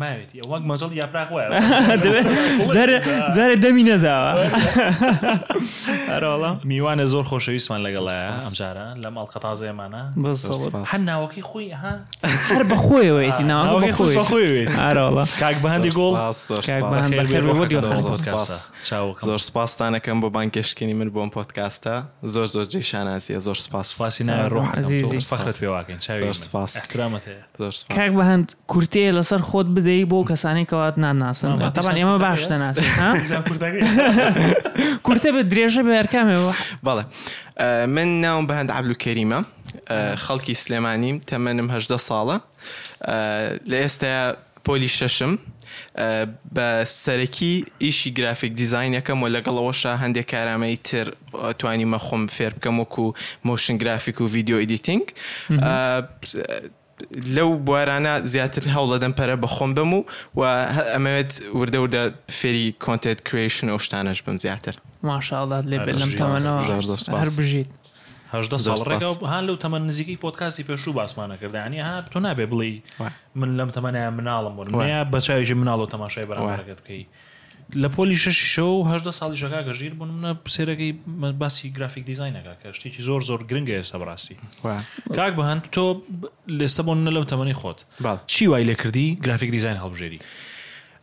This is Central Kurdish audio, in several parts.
ماوێتی ئەوەک مەجڵ یاپراخ وایە جارێ دەمی نەداوە ئەرواڵە میوانە زۆر خۆشەویستمان لەگەڵایە ئەمجارە لەم ئەڵقە تازەیەمانە هەر ناوەکەی خۆی هەر بەخۆیەوەیتی ناوەکەی خۆی بەخۆی ئەرواڵە کاک بەهندی گۆڵ زۆر سپاستانەکەم بۆ بانگێشتکردنی من بۆم پۆتکاستە زۆر زۆر جێ شانازیە زۆر سپاس سپاسی ناوە ڕۆحەزیزی فەخت پێواکەین چاوی سپاس احترامەت هەیە کاک بەهەند کورتەیە لەسەر خۆت بدەی بۆ کەسانی کەوات ناناسن تاوان ئێمە باش دەناس کورتە بە درێژە بە هەرکامەوە بەڵێ من ناوم بەهند عبلو کەریمە خەڵکی سلێمانیم تەمەنم هەدە ساڵە لە ئێستا پۆلی شەشم بە سەرەکی ئیشی گرافیک دیزینەکەم و لەگەڵەوەشە هەندێک کارامەی تر توانیومە خۆم فێر بکەم وەکو مۆشن گرافیک و ڤیددیو ئیدیتنگ لەو بوارانە زیاتر هەوڵەدەم پەرە بەخۆم بم و و ئەمەوێت وردە وردە فێری کۆنتێت کرێشن و شتانەش بم زیاتر ماشاءڵات لێ لەم تەمەەوە هەر بژیت هەدە ساڵ ڕێگا هاان لەو تەمە نزیکەی پۆتکاسی پێشوو باسمانە کردانی ها تۆ نابێ بڵێ من لەم تەمەنای مناڵم وەرمەیە بەچوی مناڵ و تەماشای بەڕەکەت بکەی لە پۆلی شەشی شە و هەژدە ساڵیشە کاکە ژیر بۆ نمونە سێرەکەی باسی گرافیک دیزاینەکە کە شتێکی زۆر زۆر گرنگە ئێستا بەڕاستی کاک بەهەند تۆ لێستا بۆ نە لەو تەمەنی خۆت چی وای لێ کردی گرافیک دیزاین هەڵبژێری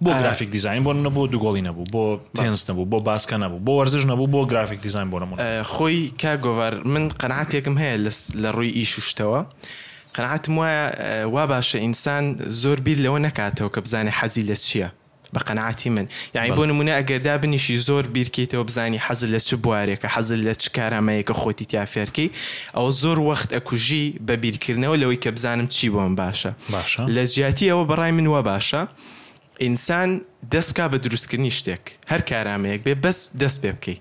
بۆ گرافیک دیزاین بۆ نە بۆ دوگۆڵی نەبوو بۆ تێنس نەبوو بۆ باسکە نەبوو بۆ وەرزش نەبوو بۆ گرافیک دیزاین بۆ نەمونە خۆی کا گۆڤار من قەنعاتێکم هەیە لە ڕووی ئیش و شتەوە قەنعاتم وایە وا باشە ئینسان زۆر بیر لەوە نەکاتەوە کە بزانێ حەزی لە چییە بە قەناعەتی من یاعی بۆ نمونە ئەگەر دابنیشی زۆر بیرکەیتەوە بزانی حەزل لە چ بوارێکە حەزل لە چ کارامەیەکە خۆتی تیا فێرکەی ئەوە زۆر وەخت ئەکوژی بە بیرکردنەوە لەوەی کە بزانم چی بۆم باشە باشە لە جیاتی ئەوە بەڕای من وە باشە ئینسان دەست بکا بە دروستکردنی شتێک هەر کارامەیەک بێ بەس دەست پێ بکەی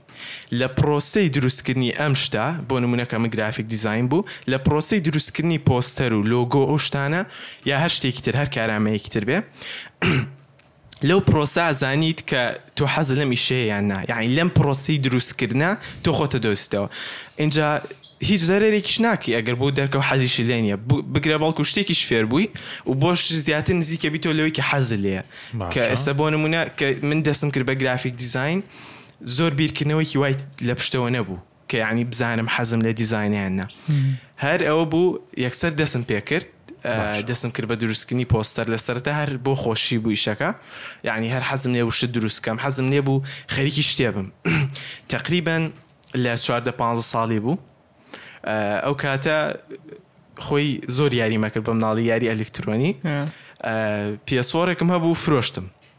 لە پرۆسەی دروستکردنی ئەم شتە، بۆ نموونە کە من گرافیک دیزاین بوو، لە پرۆسەی دروستکردنی پۆستەر و لۆگۆ ئەو شتانە یا هەر شتێکی تر هەر کارامەیەکی تر بێ لەو پرۆسە ئەزانیت کە تۆ حەزت لەم ئیشەیە یان نا یعنی لەم پرۆسەی دروستکردنە تۆ خۆتە دۆزیتەوە ئینجا هیچ زەرەرێکیش ناکەی ئەگەر بۆ دەرکەوت حەزیشی لێ نییە بو- بگرە بەڵکو شتێکیش فێر بووی و بۆش زیاتر نزیکە بیتەوە لەوەی کە حەزت لێیە کە باشە. ئێستا بۆ نموونە کە من دەستم کرد بە گرافیک دیزاین زۆر بیرکردنەوەیەکی وای لە پشتەوە نەبوو کە یانی بزانم حەزم لە دیزاینە یان نا. هەر ئەوە بوو یەکسەر دەستم پێ کرد، باشە. دەستم کرد بە دروستکردنی پۆستەر، لە سەرەتا هەر بۆ خۆشی بوو ئیشەکە، یانی هەر حەزم لێ بوو شت دروست بکەم، حەزم لێ بوو خەریکی شتێ بم. تەقریبەن لە چواردە پانزە ساڵی بوو، ئەو کاتە خۆی زۆر یاریمە کرد بە مناڵی یاری ئەلیکترۆنی، پی ئێس فۆڕێکم هەبوو فرۆشتم.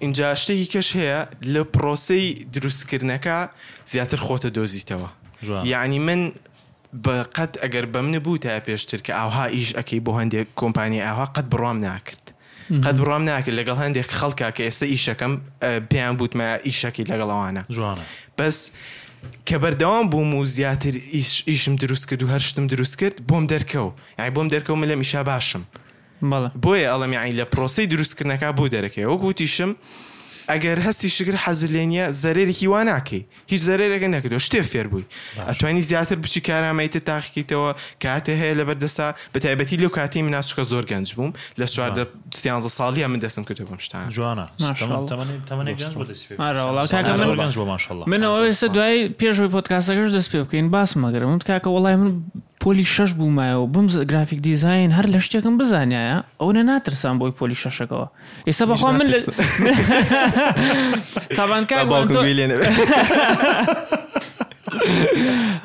ئینجا شتێکی کەش هەیە لە پرۆسەی دروستکردنەکە زیاتر خۆتە دۆزیتەوە یعنی من بەقەت ئەگەر بە منە بوو تا پێشتر کە ئاها ئیش ئەەکەی بۆ هەندێک کۆمپانی ئاها قەت بڕام ناکرد قەت بڕام ناکرد لەگەڵ هەندێک خەڵکە کە ئێستا ئیشەکەم پێیان بوتمە ئیشەکەی لەگەڵەوانە جوانە بەس کە بەردەوام بووم و زیاتر ئیشم دروست کرد و هەر شتم دروست کرد بۆم دەرکەو یعنی بۆم دەرکەوت من لەم ئیشا باشم بۆیە ئەڵێم یەعنی لە پرۆسەی دروستکردنەکە بۆ دەرەکەوێ وەک وتیشم ئەگەر هەستی شەکر حەزت لێ نییە زەرێرێکی وا ناکەی هیچ زەرێرێکە نەکردو شتێ فێر بووی ئەتوانی زیاتر بچی کارامەی تر تاقیکەیتەوە کاتێ هەیە لەبەر دەسا بە تایبەتی لەو کاتی مناچکە زۆر گەنج بووم لە چواردە سیانزە ساڵیە من دەستم کردو بەم شتان جوانە منەوەستا دوای پێشەوەی پۆتکاسەکەش دەست پێ بکەین باسمەگەرم کاکە وڵای من پۆلی شەش بوومایە و بمزا گرافیک دیزاین هەر لە شتێکم بزانیایە ئەونە ناترسام بۆی پۆلی شەشەکەوە ئێستا بەخوا من لە تابان کار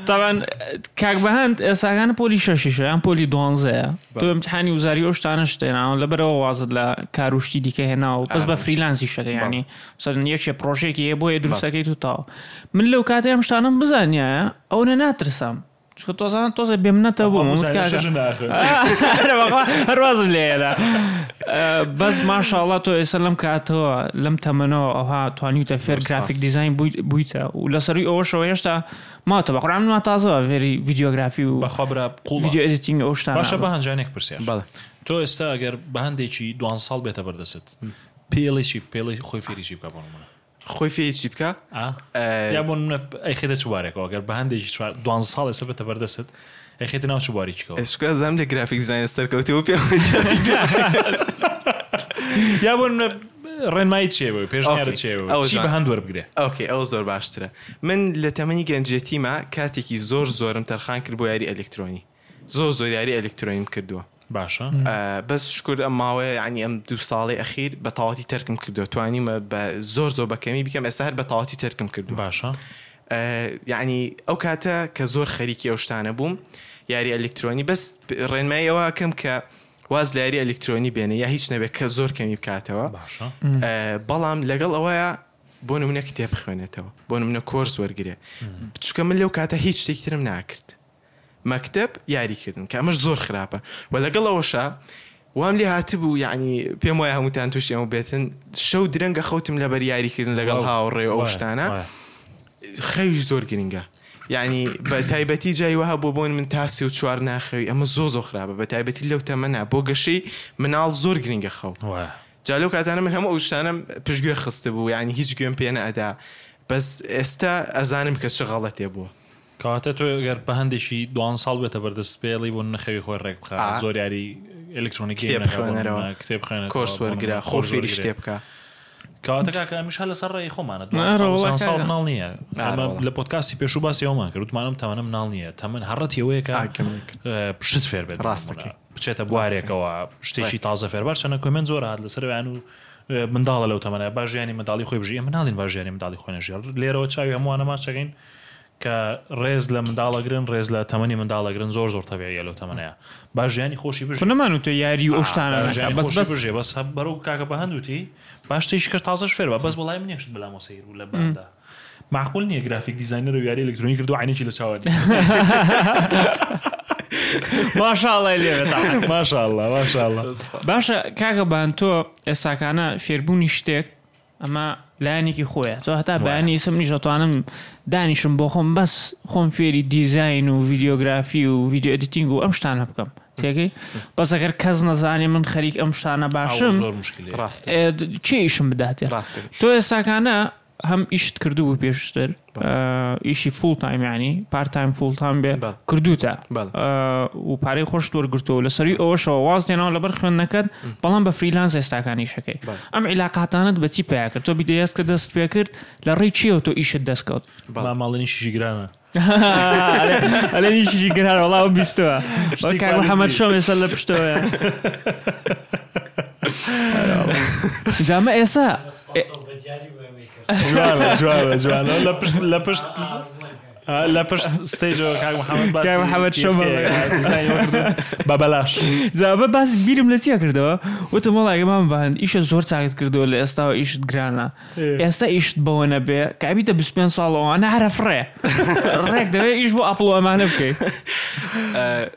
تاوان کاک بەهند ئێساگانە پۆلی شەشیشە یان پۆلی دوانزەیە تۆ امتحانی وزاری ئەو شتانە شتێناوە لە بەرەوە وازت لە کاروشتی دیکە هێناوە بەس بە فریلانسی شەکە ینی سەرن یەکێ پرۆژێکی هەیە بۆیە دروستەکەی تو تاو من لەو کاتێ ئەم شتانم بزانایە ئەوە ناترسام چکە تۆزان تۆزە بێمنەتە بووم هەروازم لێرە بەس ماشاءڵە تۆ ئێستا لەم کاتەوە لەم تەمەنەوە ئەوها توانیتە فێر گرافیک دیزین بوویتە و لەسەروی ئەوەشەوە هێشتا ماتە بە قڕان ما تازەوە فێری ڤیددیۆگرافی و بەخۆبرا قوڵیدیۆتینگ ئەوشتا باشە بە هەنجانێک پرسیار بەڵێ تۆ ئێستا ئەگەر بە هەندێکی دوان ساڵ بێتە بەردەست پێڵێکی پێڵی خۆی فێریی بکە بۆ منە خۆی فێی چی بکە یا بۆ منە ئەیخێتە چ بارێکەوە گەر بە هەندێکی دوان ساڵ ئێستا بێتە بەردەست ئەخێتە ناو چ باریکەوە ئەسکازام لە گرافیک زانین سەرکەوتی و پێ یا بۆ منە ڕێنمایی چێەوە پێشنیارە چێەوە چی بە هەند وەربگرێ ئەوکەی ئەو زۆر باشترە من لە تەمەنی گەنجێتیمە کاتێکی زۆر زۆرم تەرخان کرد بۆ یاری ئەلکترۆنی زۆر زۆر یاری ئەلکترۆنیم کردووە باشە بەس شکر ئەم ماوەیە یعنی ئەم دو ساڵی ئەخیر بە تاواتی تەرکم کردو توانیمە بە زۆر زۆر بەکەمی بکەم ئێستا هەر بە تاواتی تەرکم کردو باشە یعنی ئەو کاتە کە زۆر خەریکی ئەو شتانە بووم یاری ئەلکترۆنی بەس ڕێنمایی ئەوە کەم کە واز لە یاری ئەلکترۆنی بێنێ یا هیچ نەبێت کە زۆر کەمی بکاتەوە باشە بەڵام لەگەڵ ئەوەیە بۆ منە کتێب بخوێنێتەوە بۆ منە کۆرس وەرگێ بچکە من لەو کاتە هیچ شتێکترم ناکرد مەکتەب یاری کردن کە ئەمەش زۆر خراپە وە لەگەڵ ئەوەشا وام لێ هاتبوو یعنی پێم وایە هەمووتان تووشی ئەمە بێتن شەو درەنگە خەوتم لە بەر یاری کردن لەگەڵ هاوڕێ ئەو شتانە خەویش زۆر گرنگە یعنی بە تایبەتی جای وەها بۆ بۆن من تا سێ و چوار ناخەوی ئەمە زۆ زۆ خراپە بە تایبەتی لەو تەمەنا بۆ گەشەی مناڵ زۆر گرنگە خەو جالو کاتانە من هەموو ئەوشتانم پشتگوێ خستبوو یعنی هیچ گوێم پێ نەئەدا بەس ئێستا ئەزانم کە چ غەڵەتێ بووە. کەواتە تۆ گەر پهندێکی دوان ساڵ بێتە بەردەست پێڵی بۆ نەخەوی خۆی ڕێک بخە زۆر یاری ئەلکترۆنی کتێب بخوێنەرەوە کتێب خوێنە کۆرس وەرگرە خۆ فێری شتێ بکە کەواتە کاکە ئەمیش هە لەسەر ڕێی خۆمانە دوان ساڵ مناڵ نییە لە پۆتکاسی پێش و باسی ئەومان کرد وتمانم تەوانە مناڵ نییە تەمن هەڕەتیەوەیە کە پشت فێر بێت ڕاستەکە بچێتە بوارێکەوە شتێکی تازە فێربار چەنە کومێن زۆر هاات لەسەر ویان و منداڵە لەو تەمەە باژیانی منداڵی خۆی بژیە مناڵین باژیانی منداڵی خۆنەژێر لێرەوە چاوی هەمووانە ماچەکەین کە ڕێز لە منداڵ ئەگرن ڕێز لە تەمەنی منداڵ ئەگرن زۆر زۆر تەبیعیە لەو تەمەنەیا با ژیانی خۆشی بژی. کورە نەمانوت تۆ یاری و ئەو شتانە نەکە ژیانی بەس خۆشی بەس بژێ بەس هە بەرەو کاکە بەهەند وتی با شتێکی کەش تازەش فێربە بەس وەڵای من یەک شت بەلامەوە سەیر بوو لە بەهەندا مەعقول نییە گرافیک دیزاینەرە و یاری ئەلکترۆنی کردووە عەینەکی لە چاوا نییە ماشاءاللە لێ بێت تاقەکەت. ماشاءاللە ماشاءاللە باشە کاکە بەهەند تۆ ئێستاکانە فێربوونی شتێک ئەمە لایەنێکی خۆیە تۆ هەتا بەیانی ئیسم نیش دەتوانم دانیشم بۆ خۆم بەس خۆم فێری دیزین و ڤیددیوگرافی و ڤیددیو ئەدیتینگ و ئەم شتانە بکەم تێگەی بەس ئەگەر کەس نەزانانی من خەریک ئەم شتانە باشم چێ ئیشم بداتێ ڕاست تۆ ئێساکانە هەم ئیشت کردو بوو پێشتر ئیشی فوڵ تایم یعنی پار تایم فوڵ تام بێ کردوتە و پارەی خۆشت وەرگرتەوە لە سەروی ئەوەشەوە واز دێنەوە لەبەر خوێندنەکەت بەڵام بە فریلانس ئێستاکانی شەکەی ئەم عیلاقاتانت بەچی پیا کرد تۆ بیدەست کە دەست پێ کرد لە ڕێی چیەوە تۆ ئیشت دەستکەوت ماڵنی شیشی گرانە ئەلێنیشی گران وڵا بیستەوە محەممەد شۆم ێستا لە پشتەوە جامە ئێسا لە پشت ستەیجەوە کاک محەممەد بەبەلاش جاابە باس بیرم لە چیا کردەوە وتم وڵایگە مام بەند ئیشە زۆر چاکت کردەوە لە ئێستاوە ئیشت گرانە ئێستا ئیشت بەوە نەبێ کابیتە 25 ساڵەوەوانە هەرە فڕێ ڕێک دەوێت ئیش بۆ ئەپڵ ئەمانە بکەیت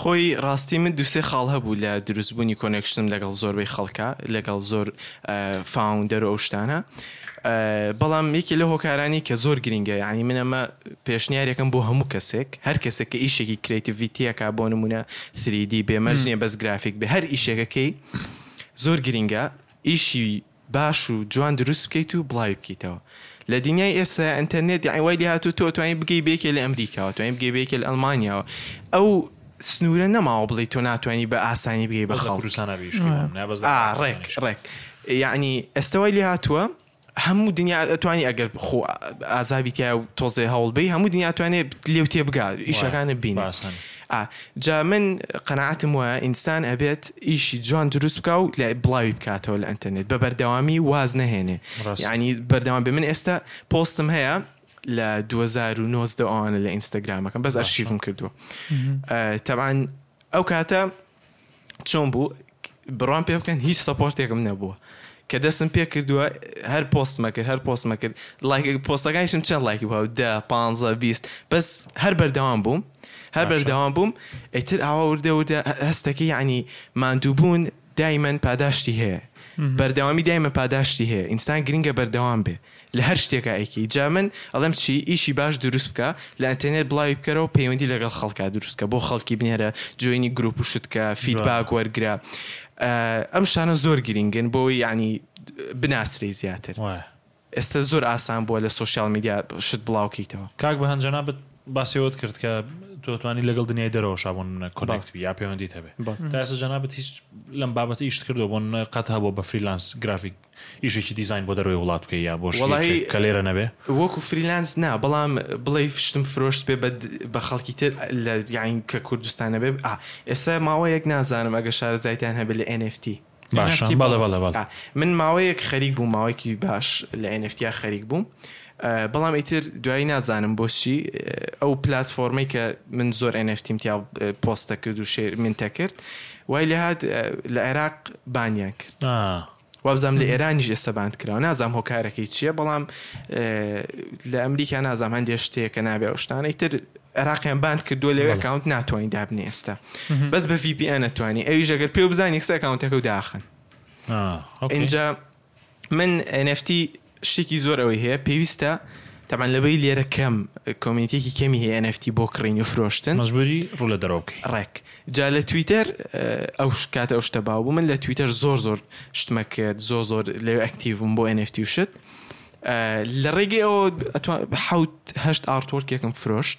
خۆی ڕاستی من دوو سێ خاڵ هەبوو لە دروست بوونی کۆنێکشنم لەگەڵ زۆربەی خەڵکا لەگەڵ زۆر فاوندەر و ئەو شتانە بەڵام یەکی لە هۆکارانی کە زۆر گرنگە یعنی من ئەمە پێشنیارەکەم بۆ هەموو کەسێک هەر کەسێک کە ئیشێکی کرێتیڤیتیەکە بۆ نمونە 3D بێمەرج نیە بەس گرافیک بێ هەر ئیشێکەکەی زۆر گرنگە ئیشی باش و جوان دروست بکەیت و بڵاوی بکەیتەوە لە دنیای ئێستا ئینتەرنێت یەعنی وای لێ هاتووە تۆ ئەتوانی بگەی بە یەکێ لە ئەمریکاوە ئەتوانی بگەی بە یەکێ لە ئەڵمانیاوە ئەو سنوورە نەماوە بڵێی تۆ ناتوانی بە ئاسانی بگەی بە خەڵک ئا ڕێک ڕێک یەعنی ئێستا وای لێ هاتووە هەموو دنیا ئەتوانی ئەگەر خۆ ئازا بیتایە و تۆزێ هەوڵ بی هەموو دنیا ئەتوانێ لێو تێ بگا ئیشەکانت بینی. ئا جا من قەناعەتم وایە ئینسان ئەبێت ئیشی جوان دروست بکا و لە بڵاوی بکاتەوە لە ئەنتەرنێت بە بەردەوامی واز نەهێنێ ڕاستە. یعنی بەردەوام بێ من ئێستا پۆستم هەیە لە 2019 ئەوانە لە ئینستاگرامەکەم بەس باشە. ئەرشیڤم کردووە ئە، تەبعەن ئەو کاتە چۆن بوو بڕوام پێ بکەن هیچ سەپۆرتێکم نەبووە کە دەستم پێ کردووە هەر پۆستمە کرد هەر پۆستمە کرد پۆستەکانیشم چەند لایکی باو دە پ بیست بەس هەر بەردەوام بووم هەر بەردەوام بووم ئەیتر ئاوا وردە وردە هەستەکە یعنی مادووبوون دایمەن پاداشتی هەیە بەردەوامی دایمە پاداشتی هەیە ئینسان گرنگە بەردەوام بێ لە هەر شتێکا ئەیکەی جا من ئەڵێم چی ئیشی باش دروست بکە لە ئەنتێنێت بڵاوی بکەرەوە پەیوەندی لەگەڵ خەڵکا دروست کە بۆ خەڵکی بنێرە جۆینی گروپ و شت کە فیدباک وەرگرە ئەم شتانە زۆر گرینگن بۆ یعنی بناسرێی زیاتر وایە ئێستا زۆر ئاسان بووە لە سۆشیال میدیا شت بڵاوکەیتەوە کاک بەهەن جەنابت باسیەوەت کرد کە تۆتوانی لەگەڵ دنیای دەرەوە شابوون منە کۆنەکت بی یا پەیوەندیت هەبێ بەڵێ. تا ئێستا جەنابت هیچ لەم بابەتە ئیشت کردووە بۆ نمونە قەت هەبووە بە فریلانس گرافیک ئیشێکی دیزاین بۆ دەرەوەی وڵات بکەی یا بۆ وەڵایی شتێک کە لێرە نەبێ؟ وەکو فریلانس نا بەڵام بڵێی شتم فرۆشت بێ بە بە خەڵکی تر لە یانی کە کوردستان نەبێ ئا ئێستا ماوەیەک نازانم ئەگەر شارەزایتان هەبێ لە ئێن ئێف تی باشە NFT بەڵێ بەڵێ بەڵێ بەڵێ. من ماوەیەک خەریک بووم ماوەیەکی باش لە ئێن ئێف تیا خەریک بووم ئە بەڵام ئیتر دوایی نازانم بۆچی ئەو پلاتفۆرمەی کە من زۆر ئێن ئێف تیم تیا پۆست دەکرد و شێر مینتە کرد وای لێ هات لە عێراق بانیان کرد. ئا. وابزانم لە ئێرانیش ئێستا باند کراوە نازام هۆکارەکەی چییە بەڵام لە ئەمریکا نازام هەندێ شتەیە کە نابێ شتانەی تر عراقیان باند کردو لەوێ کاونت ناتوانین دابنێ ئێستا بەس بە VPN نتوانانی ئەویش ئەگەر پێ بزانانی سەکاونتەکە و داخن اینجا من NFT شتێکی زۆر ئەوەی هەیە پێویستە تەبعەن لەوەی لێرە کەم کۆمێنتێکی کەمی هەیە NFT بۆ کڕین و فرۆشتن مەجبوری ڕوو لە دەرەوە بکەی. ڕێک جا لە تویتەر ئەو کاتە ئەو شتە باو بوو من لە تویتەر زۆر زۆر شتمە کرد زۆر زۆر لەوێ ئەکتیڤ بووم بۆ NFT و شت لە ڕێگەی ئەوە ئەتوان حەوت هەشت ئارتۆرکێکم فرۆشت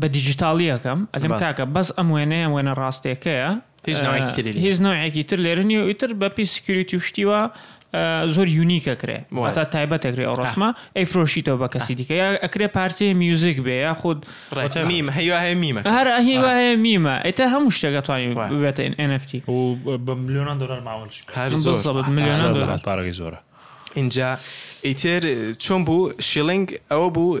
بە دیجیتاڵی ئەکەم ئەلێم کاکە بەس ئەم وێنەیە وێنە ڕاستێکەیە هیچ نوعێکی تر لێرە نیە و ئیتر بە پێی سکیوریتی و شتیوە زۆر یونیکە کرێ تا تایبەت ئەکرێ ئەو ڕسمە ئەی فرۆشیتەوە بە کەسی دیکە یا ئەکرێ پارچەیە میوزیک بێ یا خود میم هەیواهەیە میمە هەر هیواهەیە میمە ئێتە هەموو شتەکە توانین بێتە NFT بە ملیۆنان دلار ماوەش هەر زۆر ملیۆنان دلار پارەکەی زۆرە اینجا ئیتر چۆن بوو شیلنگ ئەوە بوو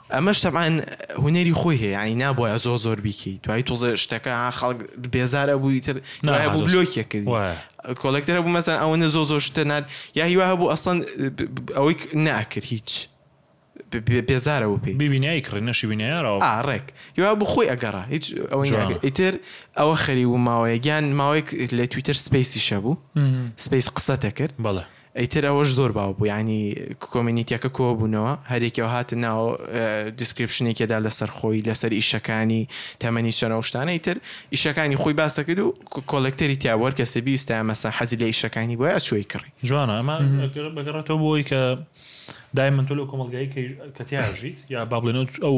ئەمەش تەبعەن هونەری خۆی هەیە یانی نابوایە زۆر زۆر بیکەی دوایی تۆزە شتەکە خەڵک بێزارە بووی تر بوو بلۆکێک کرد کۆلکتەرە بوو مەسەن ئەوەنە زۆ زۆر شتە نار یا هیوا هەبوو ئەسڵەن ئەوەی ناکرد هیچ بێزارەوە پێ ببینایی کڕی نەشی بینێرەوە ڕێک هیوا بوو خۆی ئەگەڕا هیچ ئەوەی ئیتر ئەوە خەری و ماوەیە گیان ماوەیەک لە تویتەر سپیسی شەبوو سپیس قسەتە کرد بەڵێ ئیتر ئەوەش زۆر باو بوو یانی کۆمینیتیەکە کۆبونەوە هەریەکەوە هاتن ناو دیسکریپشنێکێدا لەسەر خۆی لەسەر ئیشەکانی تەمەنی چەنە و شتانە ئیتر ئیشەکانی خۆی باسەکرد و کۆلکتەری تیا وەر کەسێ بیویستە مەسا حەزی لە ئیشەکانی بۆ ئەچوی کڕی جوانە ئەمە بەگەڕێتەوە بۆی کە دایمەن تۆ لەو کۆمەڵگای کە تیاژیت یا با بڵێن ئەو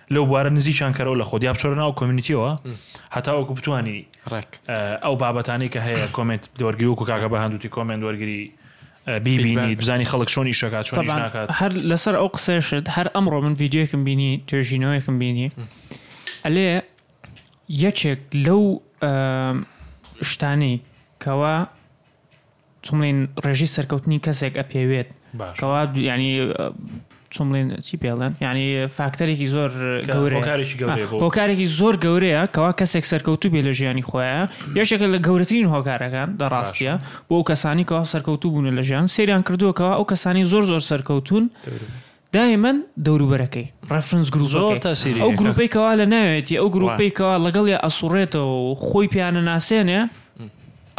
لەو بوارە نزیکیان کەرەوە لە خۆت یا بچۆرە ناو کۆمیونیتیەوە هەتا وەکو بتانی ڕێک ئەو بابەتانەی کە هەیە کۆمنت دەوەرگری وەکو کاکە بە هەندوتی کۆمنت وەرگری بیبینی Feedback. بزانی خەڵک چۆن ئیشەکە چۆن ئیش طبعاً ناکات هەر لەسەر ئەو قسەشت هەر ئەمڕۆ من ڤیدیۆیەکم بینی توێژینەوەیەکم بینی ئەلێ یەکێک لەو ئە، شتانەی کەوا چۆن بڵێن ڕێژەی سەرکەوتنی کەسێک ئەپێوێت کەوا ینی چۆن بڵێن چی پێڵێن ینی فاکتەرێکی زۆر گەورەکارێکی گەورەیە هۆکارێکی زۆر گەورەیە کەوا کەسێک سەرکەوتو بێ لە ژیانی خۆیان یەشێکە لە گەورەترین هۆکارەکان دەڕاستە بۆ ئەو کەسانی کەوا سەرکەوتو بوون لە ژیان سریان کردووەکەەوە ئەو کەسانی زۆر زۆر سەرکەوتون دایمەن دەوروبەرەکەی، ڕێفرنس گرووپەکەی، ئەو گرووپەی کەوا لە ناوێتی، ئەو گرووپەی کەوا لەگەڵیا ئەسووڕێتەوە و خۆی پێیان ئەناسێنێ،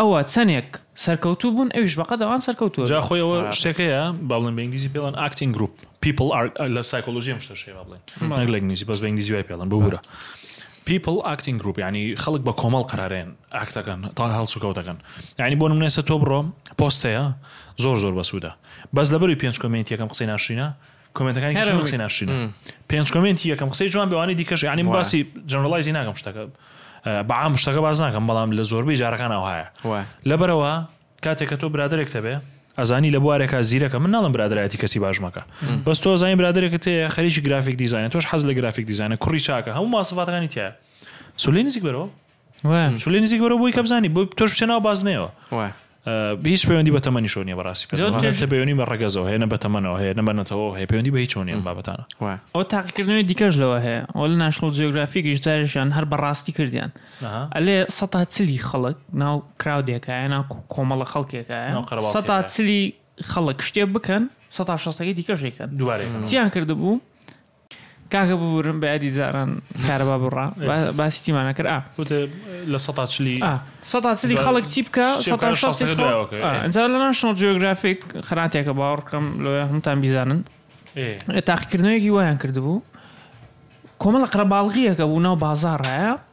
ئەوە چەندێک سەرکەوتوو بوون، ئەویش بەقەد ئەوان سەرکەوتوو ئەبێ. جا خۆی ئەوە شتێک هەیە، با بڵێن بە ئینگلیزی پێی ئەڵێن ئاکتینگ گرووپ، پیپڵ ئاک، لە سایکۆلۆژی ئەم شتەش هەیە با بڵێن، نەک لە ئینگلیزی، بەس بە ئینگلیزی وای پێڵێن، ببورە. پیپڵ ئاکتینگ گرووپ یانی خەڵک بە کۆمەڵ قەرارێن ئاکت ئەکەن، تا هەڵسوکەوت ئەکەن. یانی بۆ نموونە ئێستا تۆ بڕۆ پۆست هەیە، زۆر زۆر بەسوودە. بەس لەبەروی پێنج کۆمێنتی یەکەم قسەی ناشرینە کۆمێنتەکانی کەش قسەی ناشرینە پێنج کۆمێنتی یەکەم قسەی جوان بەوانی دیکەش عنی باسی جەنرالایزی ناکەم شتەکە بەعام شتەکە باز ناکەم بەڵام لە زۆربەی جارەکان ئەوهایە لەبەرەوە کاتێک کە تۆ برادێکتە بێ ئەزانی لە بوارێکا زیرەکە من ناڵم برادایەتی کەسی باش مەکە بەس تۆ زانین برادێکە تەیە خەریکی گرافیک دیزانە تۆش حەز لە گرافیک دیزانە کوڕی چاکە هەموو ماسفاتەکانی تایە سلی نزیک بەرەوە چلی نزیک بەرە بۆی کە بزانی بۆ تۆش بچێ ناو بازنەوە هیچ پەیوەندی بە تەمەنی شۆنیە بەڕاستی پێوەنی بە ڕگەزەوە هێنە بە تەمەەوە هەیە نە بەنەتەوە هەیە پەیوەندی بە هیچ چۆنیە بابەتانە ئەو تاقیکردنەوەی دیکەش لەوە هەیە ئەو لە ناشنڵ جیۆگرافیک گشتارشیان هەر بەڕاستی کردیان ئەلێ سە چلی خەڵک ناو کراودێکایە ناو کۆمەڵە خەڵکێکایە سە چلی خەڵک شتێ بکەن سە شەستەکەی دیکەشێکن دوارێکیان کردبوو کاکە ببورن بە یادی جاران کارەبا بڕا باسی چیمان ئەکرد ئا. وتە لە سەتا چلی. ئا سەتا چلی خەڵک چی بکا سەتا شەستی خەڵک. دوایەوە کە. ئا ئەنجا لە ناشناڵ جیۆگرافیک خەراتێکە باوەڕکەم لۆیە هەمووتان بیزانن. ئێ. تاقیکردنەوەیەکی وایان کردبوو کۆمەڵە قەرەباڵغییەکە بوو ناو بازاڕایە.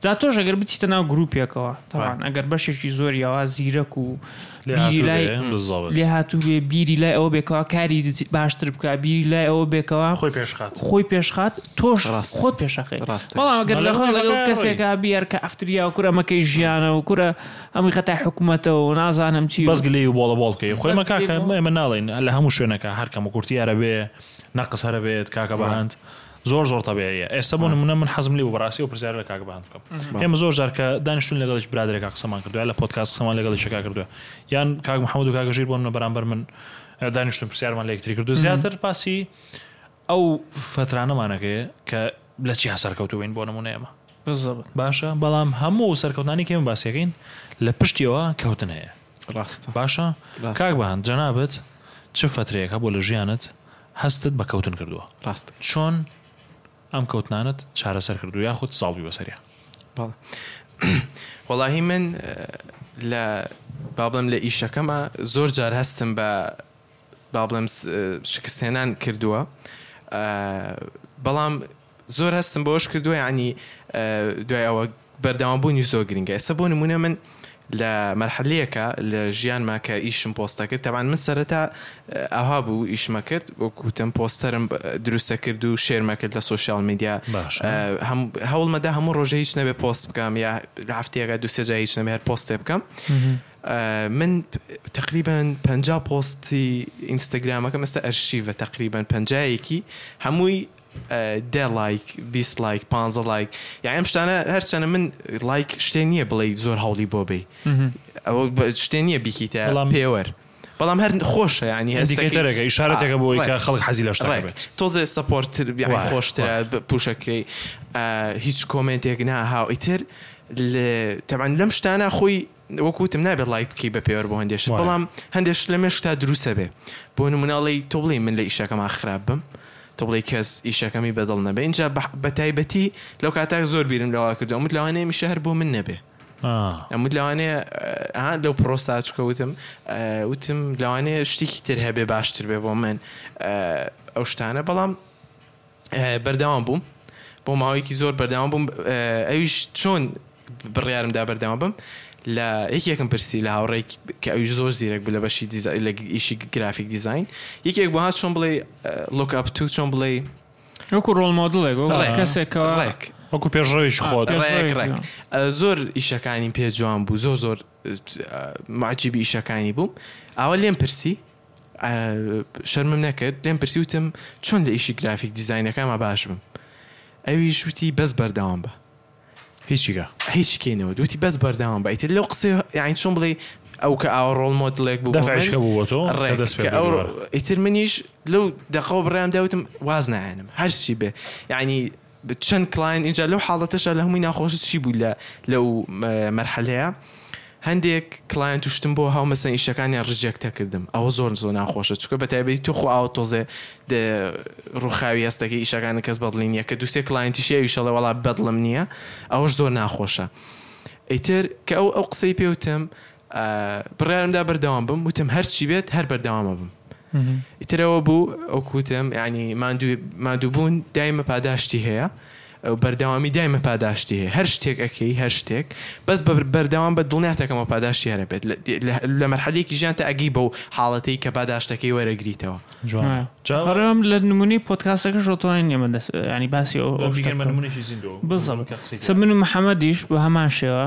جا تۆش ئەگەر بچیتە ناو گروپێکەوە تەبان ئەگەر بەشێکی زۆری ئەوا زیرەک و بیری لای لێ هاتووێ بیری لای ئەوە بێکەوە کاری باشتر بکە بیری لای ئەوە بێکەوە خۆی پێشخات خۆی پێشخات تۆش ڕاست خۆت پێشەکەی ڕاست ئەگەر لە خۆ لەگەڵ کەسێکا بیار کە ئەفتریا و کورەمەکەی ژیانە و کورە ئەمی خەتای حکوومەتەوە و نازانم چی بەس گلەی و بۆڵە بۆڵکەی خۆی مەکاکە ئێمە ناڵین لە هەموو شوێنەکە هەرکەمە کورتی عەرەبێ نەقس هەرەبێت کاکە بەهند زۆر زۆر تەبیعیە ئێستا بۆ نمونە من حەزم لێ بەڕاستی و پرسیار لە کاک بەهەند بکەم ئێمە زۆر جار کە دانیشتون لەگەڵ برادێکا قسەمان کردووە لە پۆدکاست قسەمان لەگەڵ شەکا کردووە یان کاک محەممەد و کاک ژیر بۆ منە بەرامبەر من دانیشتون پرسیارمان لە یەکتری کردو زیاتر باسی ئەو فترانەمانەکەی کە لە چیا سەرکەوتوبین بۆ نمونە ئێمە باشە بەڵام هەموو سەرکەوتانی کێمە باسیەکەین لە پشتیەوە کەوتن هەیە ڕاستە باشە کاک بەهند جەنابەت چ فترەیەەکە بۆ لە ژیانت هەستت بە کەوتن کردووە؟ ڕاستە. چۆن ئەم کەوتنانەت چارەسەر کردووە یاخود زاڵ بووی بەسەریا؟ بەڵێ وەڵاهی من لە با بڵێم لە ئیشەکەما زۆر جار هەستم بە با بڵێم شکستهێنان کردووە بەڵام زۆر هەستم بەوەش کردووە یانی دوای ئەوە بەردەوام بوونی زۆر گرنگە ئێستا بۆ نمونە من لە مەرحلەیەکە لە ژیانما کە ئیشم پۆستە کرد تەبان من سەرەتا ئەها بوو ئیشمە کرد وەکوتم پۆستەرم دروستە کرد و شێرمە کرد لە سوسیال میدیا هەوڵمەدا هەموو ڕۆژە هیچ نەبێ پۆست بکەم یا لە هەفتەیەەکە دوسێجا هیچ نەبێ هەر پۆستێ بکەم من تقریبان پ پۆستی ئینستاگرامەکەم ئێستا ئەرشیڤە تقریبان پنجەیەکی هەمووی دە لایک بیست لایک پانزە لایک یانی ئەم شتانە هەرچەنە من لایک شتێ نییە بڵێی زۆر هەوڵی بۆ بی ئەوە شتێ نییە بیکیتە پێوەر بەڵام هەر خۆشە ینی هەستەکەرەکە ئیشارەتەکە بۆی کە خەڵک حەزی لەش تۆزێ سەپۆرت خۆشترە پوشەکەی هیچ کۆمنتێک ناهاو ئیتر تەبان لەم شتانە خۆی وەکو وتم نابێت ڵایک بکەی بە پێوەر بۆ هەندێ شت بەڵام هەندێ شت لەمێ شتا دروسە بێ بۆ نمونە ئەڵێی تۆ بڵێی من لە ئیشەکەما خراپ بم تۆ بڵێی کەس ئیشەکەمی بەدڵ نەبێ ئینجا بە تایبەتی لەو کاتە زۆر بیرم لەوە کردوە ئەموت لەوانەیە ئیشە هەر بۆ من نەبێ ئەموت لەوانەیە ها لەو پرۆسا چکە وتم وتم لەوانەیە شتێکی تر هەبێ باشتر بێ بۆ من ئەو شتانە بەڵام بەردەوام بووم بۆ ماوەیەکی زۆر بەردەوام بووم ئەویش چۆن بڕیارم دا بەردەوام بم لە یەکێکم پرسی لە هاوڕێک کە ئەویش زۆر زیرەک بوو لە بەشی لە ئیشی گرافیک دیزین یەکێک بۆ هات چۆن بڵێ لۆک ئەپ تو چۆن بڵێ وەکو ڕۆڵ مۆدڵێک کەسێکەوە ڕێک وەکو پێشڕەویش خۆت ڕێک ڕێک زۆر ئیشەکانی پێ جوان بوو زۆر زۆر موعجیبی ئیشەکانی بووم ئاوا لێم پرسی شەرمم نەکرد لێم پرسی وتم چۆن لە ئیشی گرافیک دیزینەکانما باش بم ئەویش وتی بەس بەردەوام بە هیچی گا هیچ کەی نەوت وتی بەس بەردەوام بە ئیتر لەو قسەی یانی چۆن بڵێ ئەو کە ئاوا ڕۆڵ مۆدڵێک بوو بۆ من، دەفعیشکە بوو بۆ تۆ کە ڕێک دەست پێ کە ئەو بگری وە. ئیتر منیش لەو دەقەوە بڕیام دا وتم واز نایەنم هەرچی بێ یانی چەند کلاین ئینجا لەو حاڵەتەشا لە هەمووی ناخۆشت چی بوو لە لەو مەرحەلەیە هەندێک کلاین توشتم بۆ هاو مەسەن ئیشەکانیان ڕجێکتە کردم ئەوە زۆر زۆر ناخۆشە چکە بە تایبەتی تۆ خۆ ئاو تۆزێ ڕوخاوی هەستەکە ئیشەکان کەس بەدڵی نییە کە دووسێ کلاینتیشی ئەویشەڵە وڵا بەدڵم نییە ئەوەش زۆر ناخۆشە ئیتر کە ئەو ئەو قسەی پێوتم بڕیارم دا بەردەوام بم وتم هەرچی بێت هەر بەردەوام ئەبم ئیترەوە بوو ئەو کوتم ینی مادووبوون دایمە پاداشتی هەیە بەردەوامی دایمە پاداشتی هەیە هەر شتێک ئەکەی هەر شتێک بەس بە بەردەوام بە دڵنیاتەکەمە پاداشتی هەرە بێت لە مەرحەلێکی ژیان تا ئەگی بەو حاڵەتی کە پاداشتەکەی وەرەگریتەوە جوانڕم لە نمونی پۆتکاسەکە شۆتوانین ئێمە دەست ینی باسی ئەو بزم سە من و محەممەدیش بە هەمان شێوە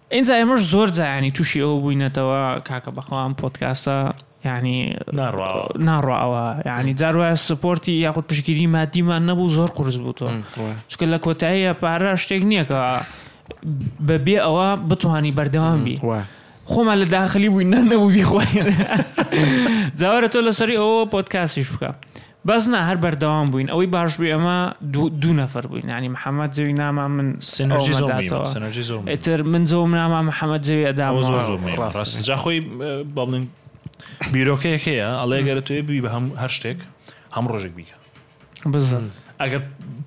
ئینجا ئێمەش زۆر جا یانی تووشی ئەوە بووینەتەوە کاکە بەخوا ئەم پۆدکاستە یعنی ناڕاوە ناڕاوە یعنی جار وایە سپۆرتی یاخود پشگیری مادیمان نەبوو زۆر قرس بوو تۆ چکە لە کۆتاییە پارە شتێک نییەکە بەبێ ئەوە بتانی بەردەوام بی خۆمان لە داخلی بووین نەبوو بیخۆین جاوەرە تۆ لەسەری ئەوە پۆدکاسیش بکە بەس نا هەر بەردەوام بووین ئەوەی باش بووی ئەمە دوو نەفەر بووین یانی محەمەد جەوی ناما من سنەرژی زۆر بینم سنەرژی زۆر بینم ئیتر من جەوم ناما محەمەد جەوی ئەدامەوە زۆر زۆر بینم ڕاست. ڕاست جا خۆی بەڵێن بیرۆکەیەک هەیە ئەڵێ گەرە توێ بی بە هەم هەر شتێک هەم ڕۆژێک بیکە بزن ئەگەر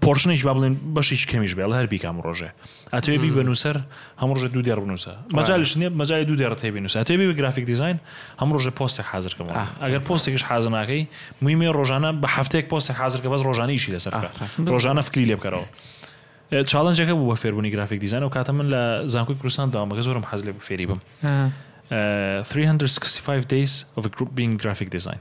پۆرشنێکی با بڵێن بەشێکی کەمیش بێڵ هەر بیکە هەم ڕۆژێ ئەتەوێ بی بە نووسەر هەموو ڕۆژێ دوو دێڕ بنووسە مەجالش نییە مەجای دوو دێڕ تێبی نووسە ئەتەوێ بی بە گرافیک دیزاین هەموو ڕۆژێ پۆستێک حازر کەم ئەگەر پۆستێکیش حازر ناکەی مویمێ ڕۆژانە بە هەفتەیەک پۆستێک حازر کە بەس ڕۆژانە ئیشی لەسەر بکە ڕۆژانە فکری لێ بکەرەوە چاڵنجەکە بوو بە فێربوونی گرافیک دیزاین و کاتە من لە زانکۆی کوردستان داوامەکە زۆرم حەز لێ بوو فێری بم 365 days of a group being graphic design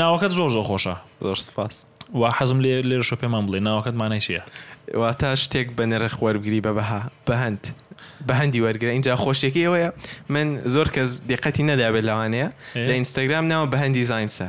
ناوەکەت زۆر زۆر خۆشە زۆر سپاس و حەزم لێ لێرشە پێمان بڵێ ناوەکەت مانای چییە واتا شتێک بە نرخ وەربگری بە بەها بەهند بەهندی وەرگرە اینجا خۆشیەکەی ئەوەیە من زۆر کەس دقەتی نەدابێت لەوانەیە لە ئینستاگرام ناوە بەهندی زینسە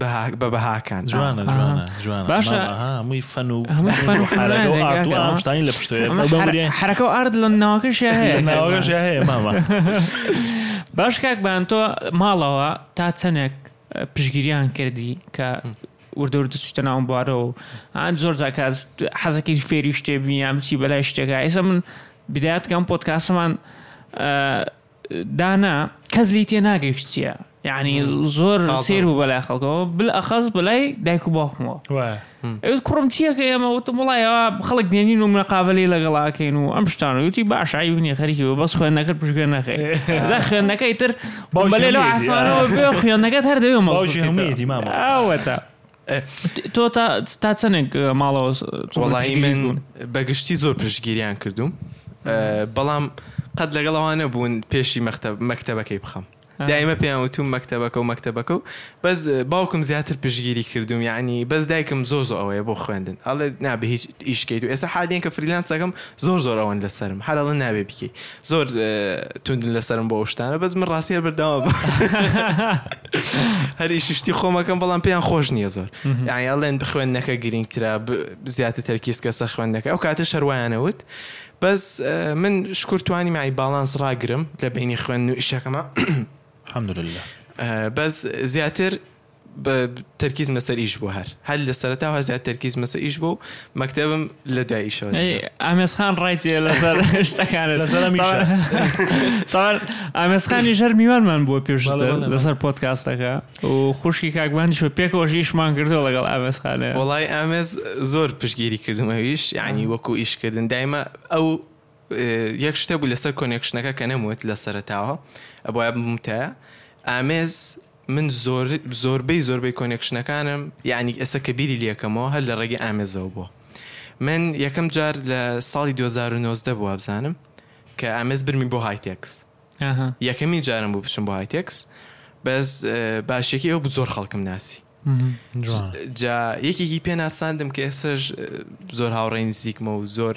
بە بەهاکان جوانە جوانە جوانە باشە هەمووی فەن و شتانی لە پشتێ حرەکە و ئارد لە ناوەکەش هەیە ناوەکەش هەیە ماما باش کاک بان تۆ ماڵەوە تا چەندێک پشگیریان کردی کە وردەور دەچوتە ناوم بوارە و ئان زۆر زاکات حەزەکەی فێری شتێ بینیام چی بەلای شتێکە ئێستا من بدات کەم پۆتکاسەمان دانا کەس لی تێ ناگەشتیە یعنی زۆر سێر بوو بەلای خەڵکەوە بل ئەخەز بەلای دایک و باوکمەوە ئەوت کوڕم چیەکە ئێمە وتم وڵایەوە خەڵک دێنین و منەقابلی لەگەڵاکەین و ئەم شتان و وتی باش ئایونی خەریکی و بەس خوێن نەکرد پشگوێن نەخێ زە خوێندەکەی تر بەلێ لە ئاسمانەوە خوێندەکەت هەر دەوێمەوە ئەوەتە تۆ تا چەندێک ماڵەوە وڵی من بەگشتی زۆر پشتگیریان کردوم بەڵام قەت لەگەڵ ئەوانە بوون پێشی مەکتتەبەکەی بخەم دایمە پێیان وتوم مەکتتەبەکە و مەکتتەبەکە و بەس باوکم زیاتر پشگیری کردوم یعنی بەس دایکم زۆر زۆ ئەوەیە بۆ خوێندن ئەڵێ نابێ هیچ ئیشکەیت و ئێستا حالین کە فریلانسەکەم زۆر زۆر ئەوەن لەسرم هەرڵە نابێ بکەیت زۆر توندن لەسرم بۆ شتانە بەس من ڕاستی هەر بەرداوام هەری شتی خۆمەکەم بەڵام پێیان خۆش نییە زۆر یاڵێن بخوێندنەکە گرنگترا زیاتر تەرکیز کەسە خوێندەکە ئەو کاتە شەروایانەوت بەس من شکرتوانی مای باڵانس ڕاگرم لە بینی خوێن و ئیشەکەمە بەس زیاتر بە تەرکیزم لەسەر ئیش بوو هەر هەر لە سەرەتاوە هەر زیاد تەرکیزم لەسەر ئیش بوو مەکتەبم لە دوای ئیشەوە ئەی دەکرد. ئامێز خان ڕای چییە لەسەر شتەکانت لەسەر ئەم ئیشە. تەواو- تەواو ئامێز خانیش هەر میوانمان بووە بەڵێ، پێشتر بەڵێ، بەڵێ. لەسەر پۆدکاستەکە و خوشکی کاک مهندیش و پێکەوەش ئیشمان کردووە لەگەڵ ئامێز خانێ وەڵای ئامێز زۆر پشتگیری کردمەویش یعنی وەکو ئیش کردن دایمە ئەو یەک شتێ بوو لەسەر کۆنێکشنەکە کە نەموت لە سەرەتاوە ئەبواە بمتایە ئامێز من زۆر زۆربەی زۆربەی کۆنێکشنەکانم یعنی ئێستا کە بیری لەکەمەوە هەر لە ڕێگەی ئامێزەوە بووە من یەکەم جار لە ساڵی 2009 بووە بزانم کە ئامێز برمی بۆ هایتێکس یەکەمین جارم بوو بچم بۆ هایتێکس بەس باشێکی ئەو زۆر خەڵکم ناسی جا یەکێکی پێ ناساندم کە ئێسش زۆر هاوڕێ نزیکمە و زۆر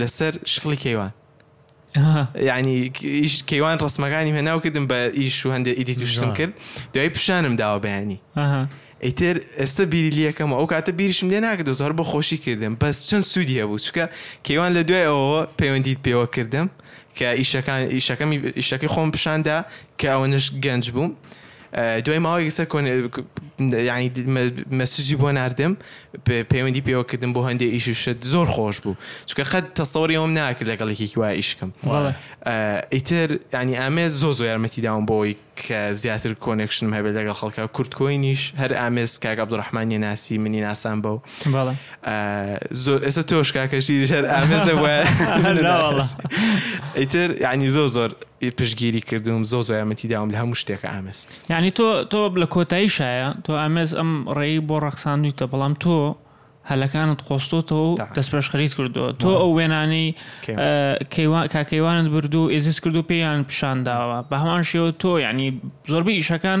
لەسەر شکڵی کەیوان یعنی کەیوان ڕسمەکانی هێناو کردم بە ئیش و هەندێک ئیدی توشتم کرد دوای پیشانم داوە بەیانی ئیتر ئێستا بیری لەکەم ئەو کاتە بیرشم لێ ناکرد زۆر بە خۆشی کردم بەس چەند سوودی هەبوو چکە کەیوان لە دوای ئەوەوە پەیوەندیت پێوە کردم کە ئیشەکان ئیشەکەمی ئیشەکەی خۆم پیشاندا کە ئەوەنش گەنج بووم دوای ماوەیەک لەسەر کۆن یعنی مەسجی بۆ نردم پەیوەندی پێوەکردم بۆ هەندێک ئیش و شت زۆر خۆش بوو چکە قەت تەسەوری ئەوم ناکرد لەگەڵێکی وا ئیشکم ئیتر ینی ئامێز زۆ زۆ یارمەتی داوم بۆی کە زیاتر کۆنێکشنم هەبێت لەگەڵ خەڵکە کورتکۆینیش هەر ئامێز کاک عبدڕحمانە ناسی منی ناسان بەو زۆر ئێستا تۆش کاکە ژیریش هەر ئامێز نەبووە لا واللە. ئیتر یعنی زۆر زۆر پشتگیری کردوم زۆر زۆر یارمەتی داوم لە هەموو شتێک ئامێز یعنی تۆ تۆ لە کۆتایی شایە تۆ ئامێز ئەم ڕێی بۆ ڕەخساندویتە بەڵام تۆ هەلەکانت قۆستۆتەوە و تاق. دەستپێشخەریت کردووە تۆ وەڵا. ئەو وێنانەی کێوان. ئە، کەیوان کاکەیوانت بردو و ئێزیز کردو پێیان پیشان داوە بە هەمان شێوە تۆ یعنی زۆربەی ئیشەکان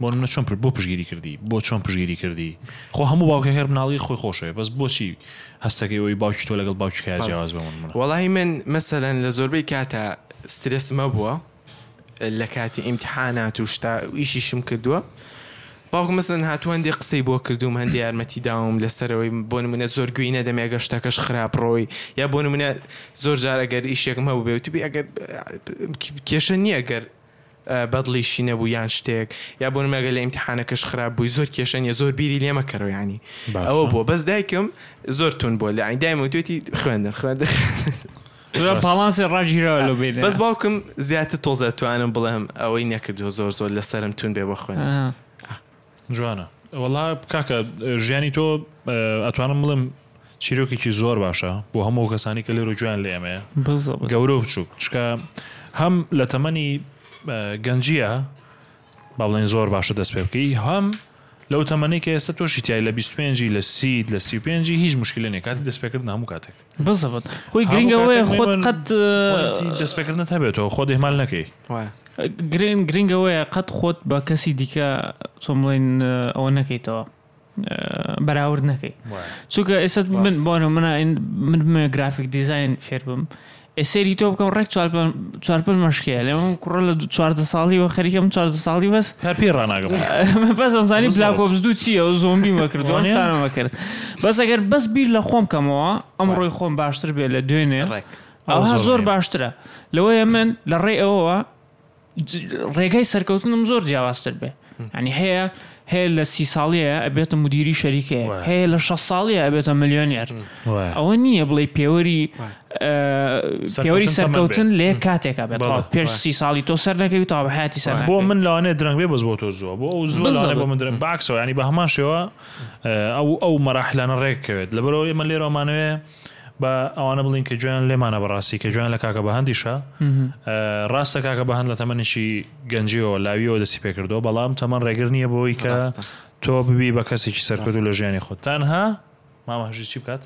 بۆ نمونە چۆن بۆ پشگیری کردی بۆ چۆن پشگیری کردی خۆ هەموو باوکێک هەر مناڵی خۆی خۆشەوێت بەس بۆچی هەستەکەی ئەوەی باوکی تۆ لەگەڵ باوکی کە جیاواز بە من منە. وەڵاهی من مەسەلەن لە زۆربەی کاتا سترێس مەبووە لە کاتی ئیمتیحانات و شتا و ئیشیشم کردووە باوکم مەسەلەن هاتووە هەندێ قسەی بۆ کردووم هەندێ یارمەتی داوم لەسەرەوەی بۆ نمونە زۆر گوێی نەدەم ئەگەر شتەکەش خراپ ڕۆی یا بۆ نمونە زۆر جار ئەگەر ئیشێکم هەبووبێ وتبی ئەگەر کێشە نییە گەر بەدڵیشی نەبوو یان شتێک یا بۆ نمونە گەر لە ئیمتیحانەکەش خراپ بووی زۆر کێشە نیە زۆر بیری لێ مەکەرەوە یانی ئەوە باشە بووە بەس دایکم زۆر توند بووە لەعنی دایم وتوێتی خوێندن خوێندن خوێندن برا بەس پاڵانسێ ڕاگیراوە لەو بەینە بەس باوکم زیاتر تۆزێ توانم بڵێم ئەوەی نەکردووە زۆر زۆر لەسەرم توند بێ بۆ خوێندن ئەها ئا. جوانە وەڵا کاکە ژیانی تۆ ئەتوانم بڵێم چیرۆکێکی زۆر باشە بۆ هەموو کەسانی کە لێرۆ گویان لە ئێمەیە گەورە بچووک چکە هەم لە تەمەنی گەنجە با بڵێن زۆر باشە دەست پێ بکەی هەم لەو تەمەەی کە ئێستا تۆشی تای لە 25 لە سید لە سی پێنج هیچ مشکلێنێ کاتی دەستپێکردن هەموو کاتێک بزەبت خۆی گرنگەوەی خۆت قەت دەستپێکردن هەبێتەوە خۆ دەیمال نەکەی گرنگ گرنگ ئەوەیە قەت خۆت بە کەسی دیکە چۆن بڵێن ئەوە نەکەیتەوە بەراورد نەکەی چونکە ئێستا من بۆنە منە من بمێ گرافیک دیزین فێر بم ئێسێری تۆ بکەم ڕێک چوارپل مەشکێ لێ من کوڕە لە چواردە ساڵی و خەریکەم چواردە ساڵی بەس هەر پێ ڕناگەم بەس ئەمزانی بلاکۆبز دوو چیە و زۆمبی مەکردوانەکرد بەس ئەگەر بەس بیر لە خۆم کەمەوە ئەم ڕۆی خۆم باشتر بێ لە دوێنێ ڕێک ئەوها زۆر باشترە لەوەیە من لە ڕێ ئەوەوە ڕێگای سەرکەوتنم زۆر جیاوازتر بێ ینی هەیە هەیە لە سی ساڵیە ئەبێتە مدیری شەریکەیە هەیە لە شە ساڵیە ئەبێتە ملیۆنێر ئەوە نییە بڵێ پێوەری پێوەری سەرکەوتن لێ کاتێکا بێت پێش سی ساڵی تۆ سەر نەکەوی تا بەحاتی سەر بۆ من لەوانێ درەنگ بێ بەس بۆ تۆ زووە بۆ ئەو زووە بۆ من درەنگ باکسەوە ینی بە هەمان شێوە ئەو ئەو مەراحلانە ڕێککەوێت لەبەرەوە ئێمە لێرەمانەوێ با ئەوانە بڵین کە جویان لێمانە بەڕاستی کە جویان لە کاکە بەهندیشە ڕاستە کاکە بەهند لە تەمەنیی گەنجیەوە لاویەوە دەسی پێکردەوە بەڵام تەمان ڕێگر نییە بۆی کە تۆ ببی بە کەسێکی سەرکرد و لە ژیانی خۆ تانها مامەژی چی بکات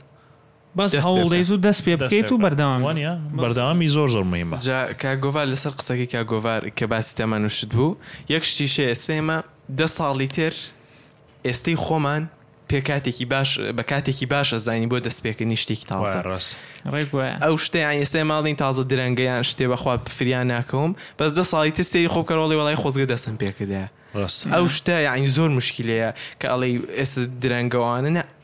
بەس هەوڵدەیت و دەست پێ بکەیت و بەردەوام وانە بەردەوامی زۆر زۆر مهمە کە گۆڤار لەسەر قسەکەی کە گۆڤار کە باسی تەمەنوشت بوو یەک شتیشێ ئێسێمە دە ساڵی تر ئێستەی خۆمان پێ کاتێکی باش بە کاتێکی باش ئەزانین بۆ دەستپێکردنی شتێکی تازە. وایە ڕاست. ڕێک وایە. ئەو شتە یانی ئێستە ئێمە ئەڵێین تازە درەنگە یان شتێ بەخوا فریا ناکەوم بەس دە ساڵی تر سەیری خۆ بکەرەوە ئەڵێی وەڵای خۆزگە دەستم پێ کردایە. ڕاستە. ئەو شتە یانی زۆر مشکیلەیە کە ئەڵێی ئێستە درەنگە و ئەوانە نا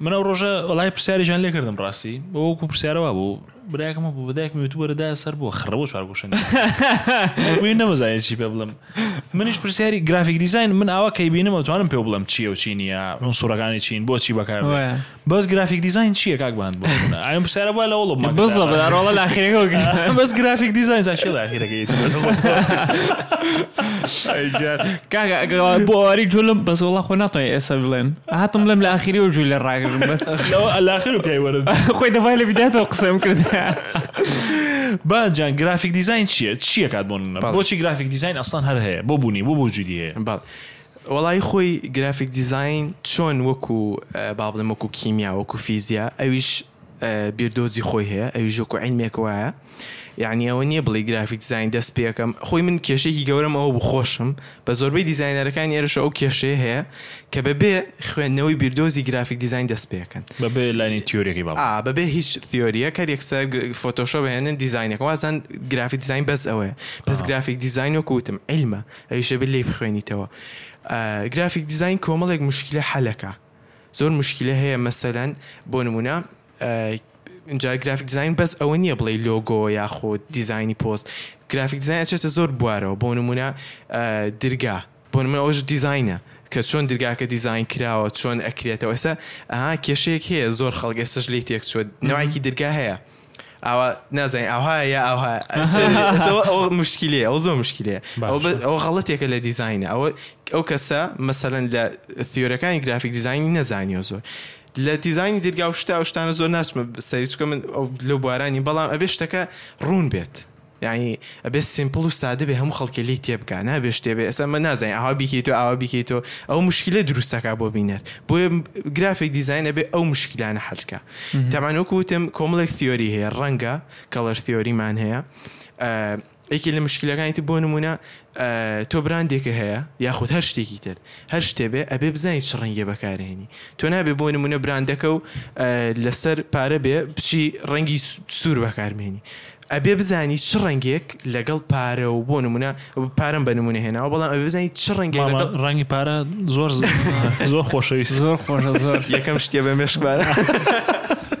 من ئەو ڕۆژە وەڵاهی پرسیاریشیان لێ کردم ڕاستی بۆ وەکو پرسیارە وا بوو برایەکم هەبوو بە دایکم وتی وەرە دایە سەر بۆ خڕەوە چوارگۆشە نییە. وی نەمزانی چی پێ بڵێم منیش پرسیاری گرافیک دیزاین من ئاوا کەی بینم ئەتوانم پێ بڵێم چییە و چی نییە عنسوورەکانی چین بۆچی بەکار دێ وایە. بەس گرافیک دیزاین چییە کاک بەهەند بۆ نموونە ئەم پرسیارە بووە لە وەڵەمەکەدا. بزڵ بە دارۆڵە لە ئاخیرەکەوە گرت. بەس گرافیک دیزاین جا کێ لە ئاخیرەکەی ئەی جار. کاکە ئەگەر بۆ ئەواری جۆلم بەس وەڵا خۆ ناتوانین ئێستا بڵێن هاتم لەم لە ئاخیری و جوی لە ڕاگرم بەس ئەلاخر و پیای وەرن خۆی دەبای لە بیداتەوە قسەم کرد باجان گرافیک دیزاین چییە چییە کات بۆ منە بۆچی گرافیک دیزاین ئەسڵان هەر هەیە بۆ بوونی بۆ بۆجودی هەیە باڵ وەڵی خۆی گرافیک دیزاین چۆن وەکو با بڵێم وەکو کیمیا وەکو فیزیا ئەویش بیردۆزی خۆی هەیە ئەویش وەکو عیلمێک وایە یەعنی ئەوە نیە بڵێی گرافیک دیزاین دەست پێکەم خۆی من کێشەیەکی گەورەم ئەوە بوو خۆشم بە زۆربەی دیزاینەرەکانی ئێرەش ئەو کێشەیە هەیە کە بەبێ خوێندنەوەی بیردۆزی گرافیک دیزاین دەست پێکەن بەبێ لانی تیۆریەکەی بەڵێ ئا بەبێ هیچ تیۆریەک هەر یەکسەر فۆتۆشۆپ ئەهێنن دیزاینەکە وازان گرافیک دیزاین بەس ئەوەیە بەس گرافیک دیزاین وەکو وتم عیلمە ئەویش ئەبێ لێی بخوێنیتەوە گرافیک دیزاین کۆمەڵێک موشکیلە حەلەکا. زۆر موشکیلە هەیە مەسەلەن بۆ نمونە جا گرافیک دیزاین بەس ئەوە نییە بڵێ لۆگۆ یاخود دیزایانی پۆست گرافیک دیزاین ئەچێتە زۆر بوارەوە بۆ نمونە درگا بۆ نمونە ئەوش دیزاینە کە چۆن درگاکە دیزاین کراوە چۆن ئەکرێتەوە ئێستا ئەها کێشەیەک هەیە زۆر خەڵک ئێستاش لێی تێکچووە نوعێکی درگا هەیە ئاوا نازانین ئاوهایە یا ئاوهایە ئەوە مشکلەیە ئەو زۆر مشکلەیە ئەو غەڵەتێکە لە دیزینە ئەوە ئەو کەسە مەسەەن لە تیۆرەکانی گرافیک دیزینی نەزانانی و زۆر لە دیزانی دەرگا و شتا شتانە زۆر ناچمە سەریسکە من لە بوارانی بەڵام ئەبێ شتەکە ڕوون بێت یانی ئەبێ سیمپل و سادە بێ هەموو خەڵکێ لێی تێبگا نابێ شتێ بێ ئێستا من نازانین ئاوا بیکەیتۆ ئاوا بیکەیتۆ ئەوە مشکلە دروست دەکا بۆ بینەر بۆیە گرافیک دیزاین ئەبێ ئەو مشکلانە حەل کا تەمان وەکو وتم کۆمەڵێک تیۆری هەیە ڕەنگە کەڵەر تیۆریمان هەیە یەکێ لە مشکلەکانی تر بۆ نمونە تۆ براندێکە هەیە یاخود هەر شتێکی تر هەر شتێ بێ ئەبێ بزانیت چ ڕەنگێ بەکارهێنی تۆ نابێ بۆ نمونە براندەکە و لەسەر پارە بێ بچی ڕەنگی سوور بەکارمێنی ئەبێ بزانی چ ڕەنگێک لەگەڵ پارە و بۆ نمونە پارەم بە نمونە هێناوە بەڵام ئەبێ بزانی چ ڕەنگێک مامە لەگەڵ ڕەنگی پارە زۆر زۆر خۆشەویست زۆر خۆشە زۆر یەکەم شتێ بە مێشک بارە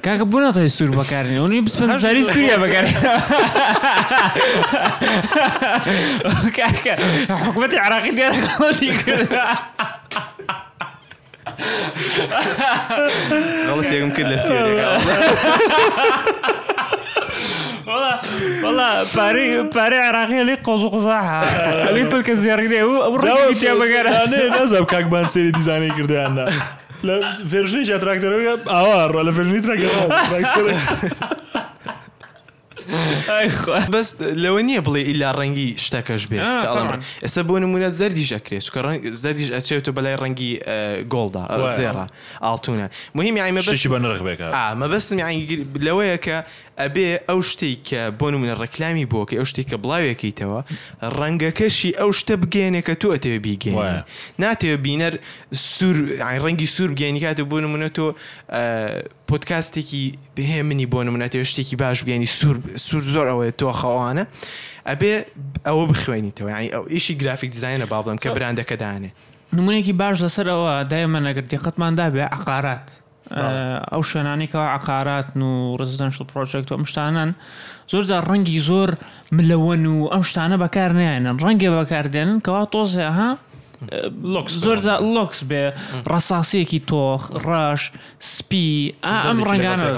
کاکە بۆ ناتوانانی سوور بەکارێنی ئەوە نیە بسپێن زاری سووریا بەکارێن کاکە حکومەتی عراقی دیارە غەڵەتی کردووە. غەڵەتێکم کرد لە تیۆریەکە وەڵا وەڵا پارەی پارەی عێراقیە لێ قۆز و قوزاحە ئەوی پلکە زێڕینێ و ئەو ڕووی تیا بگەرە نازم کاک بان سێری دیزانەی کردیاننا لە فێرژنی جا تراکتەرەوە ئاوا ڕە لە فێرژنی تراکتەرەوە بەس لەوە نییە بڵێ ئیلا ڕەنگی شتەکەش بێ ئێستا بۆ نمونە زەردیش ئەکرێت چکە ڕەنگ زەردیش ئەچێتەوە بەلای ڕەنگی گۆڵدا زێڕە ئاڵتونە مهمی ئایمەشی بە نرخ بێک مەبەستم لەوەیە کە ئەبێ ئەو شتێک کە بۆ نمونە ڕێکلامی بۆ کە ئەو شتێک کە بڵاوێکیتەوە ڕەنگەکەشی ئەو شتە بگەێنێ کە تۆ ئەتەوێ بیگەێ ناتەوێ بینەر سوور ڕەنگی سوور بگەێنی کاتە بۆ نمونە تۆ پۆدکاستێکی هێمنی بۆ نمونە ئەتەوێ شتێکی باش بگەینی سوور سوور زۆر ئەوەیە تۆخە ئەوانە ئەبێ ئەوە بخوێنیتەوە یانی ئەو ئیشی گرافیک دیزاینە با بڵێم کە براندەکە دانێ نمونەیەکی باش لەسەر ئەوە دای من ئەگەر دیقەتمان دابێ عقارات ئەو شوێنانی کەەوە عقاراتن و ڕزدەنشل پرۆژێکت ئەم شتانەن زۆر جار ڕەنگی زۆر ملەوەن و ئەم شتانە بەکار نایەنن ڕەنگێ بەکاردێنن کەوا تۆزێ ها لۆکس زۆر لۆکس بێ ڕساسیەکی تۆخ ڕەش سپی، ئا ئەم ڕەنگانە،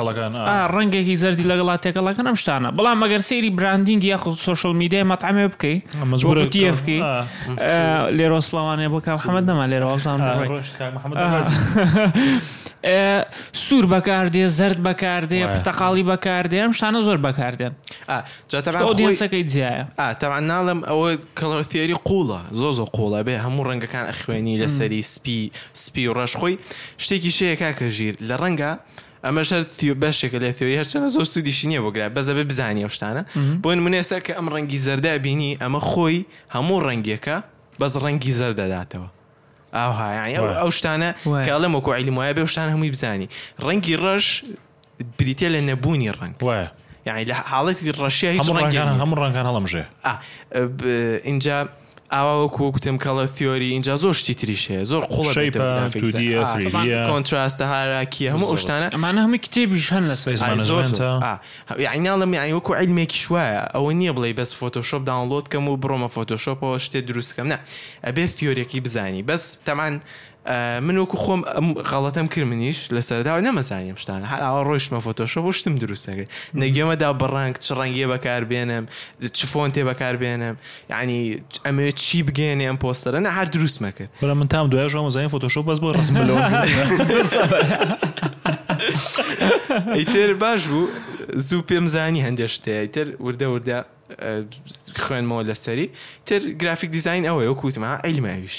ئا ڕەنگێکی زەردی لەگەڵا تێکەڵ ئەکەن ئەم شتانە، بەڵام ئەگەر سەیری براندینگ یاخود سۆشیال میدیای مەتعەمێ بکەی وەکو تی ئێف کی لێرەوە سڵاوانێ بۆ کاک محەمەد نەما لێرەوە بزانم سوور بەکاردێ زەرد بەکاردێ پرتەقاڵی بەکاردێ ئەم شتانە زۆر بەکاردێن. جا تەبعەن خۆی ئۆدیەنسەکەی جیایە. ئا تەبعەن ناڵێم ئەوە کەڵەر ثیۆری قووڵە زۆر زۆر قووڵە بێ هەموو ڕەنگەکان ئەخوێنی لە سەری سپی سپی و ڕەش خۆی شتێکیش هەیە کاکە ژیر لە ڕەنگە ئەمەش هەر ثیۆ بەشێکە لە ثیۆری هەرچەنە زۆر سوودیشی نییە بۆ گرای بەس دەبێ بزانی ئەو شتانە بۆ نموونە ئێستا کە ئەم ڕەنگی زەردە بینی ئەمە خۆی هەموو ڕەنگێکە بەس ڕەنگی زەرد دەداتەوە ئاوها یانی ئەو وایە. ئەو شتانە وایە. کە ئەڵێم وەکو عیلم وایە بێ ئەو شتانە هەمووی بزانی ڕەنگی ڕەش بریتیە لە نەبوونی ڕەنگ وایە یعنی لە حاڵەتی ڕەشیا هیچ هەموو ڕەنگێک ڕەنگان نییە. هەموو ڕەنگان هەڵەمژێ ئا، ب، ئینجا ئاوا وەکو وەکوتم کەڵە ثیۆری ئینجا زۆر شتی تریش هەیە زۆر قوڵە بێتە شەیپە، گرافیک توودیە، دیزاین. ئا، تەبعاً فریدیە. کۆنتراستە هاراکیە هەموو ئەو زۆر. شتانە ئەمانە هەمووی کتێبیش هەن لە سپەیس ئای، زۆر زۆر. مانجمێنتە ئا، هە- یعنی ناڵێم یعنی وەکو عیلمێکیش وایە ئەوە نییە بڵێی بەس فۆتۆشۆپ داونڵۆد کەم و بڕۆمە فۆتۆشۆپەوە شتێ دروست کەم نا ئەبێ ثیۆریەکەی بزانی بەس تەبعاً من وەکو خۆم ئەم غەڵەتەم کرد منیش لە سەرەتاوە نەمەزانی ئەم شتانە هەر ئاوا ڕۆیشتمە فۆتۆشۆپ و شتم دروست نەکرد نەگوێمە دا بە ڕەنگ چ ڕەنگێ بەکار بێنم چ فۆنتێ بەکار بێنم یعنی ئەمەوێ چی بگەێنێ ئەم پۆستەرە نە هەر دروست مەکرد بەڵام من تام دوای ژۆمە زانین فۆتۆشۆپ بەس بۆ ڕسم لەوە ئیتر باش بوو زوو پێم زانی هەندێک شتەیە ئیتر وردە وردە خوێنمەوە لەسەری تر گرافیک دیزین ئەوەیە وەکوتمە ئەیلمەویش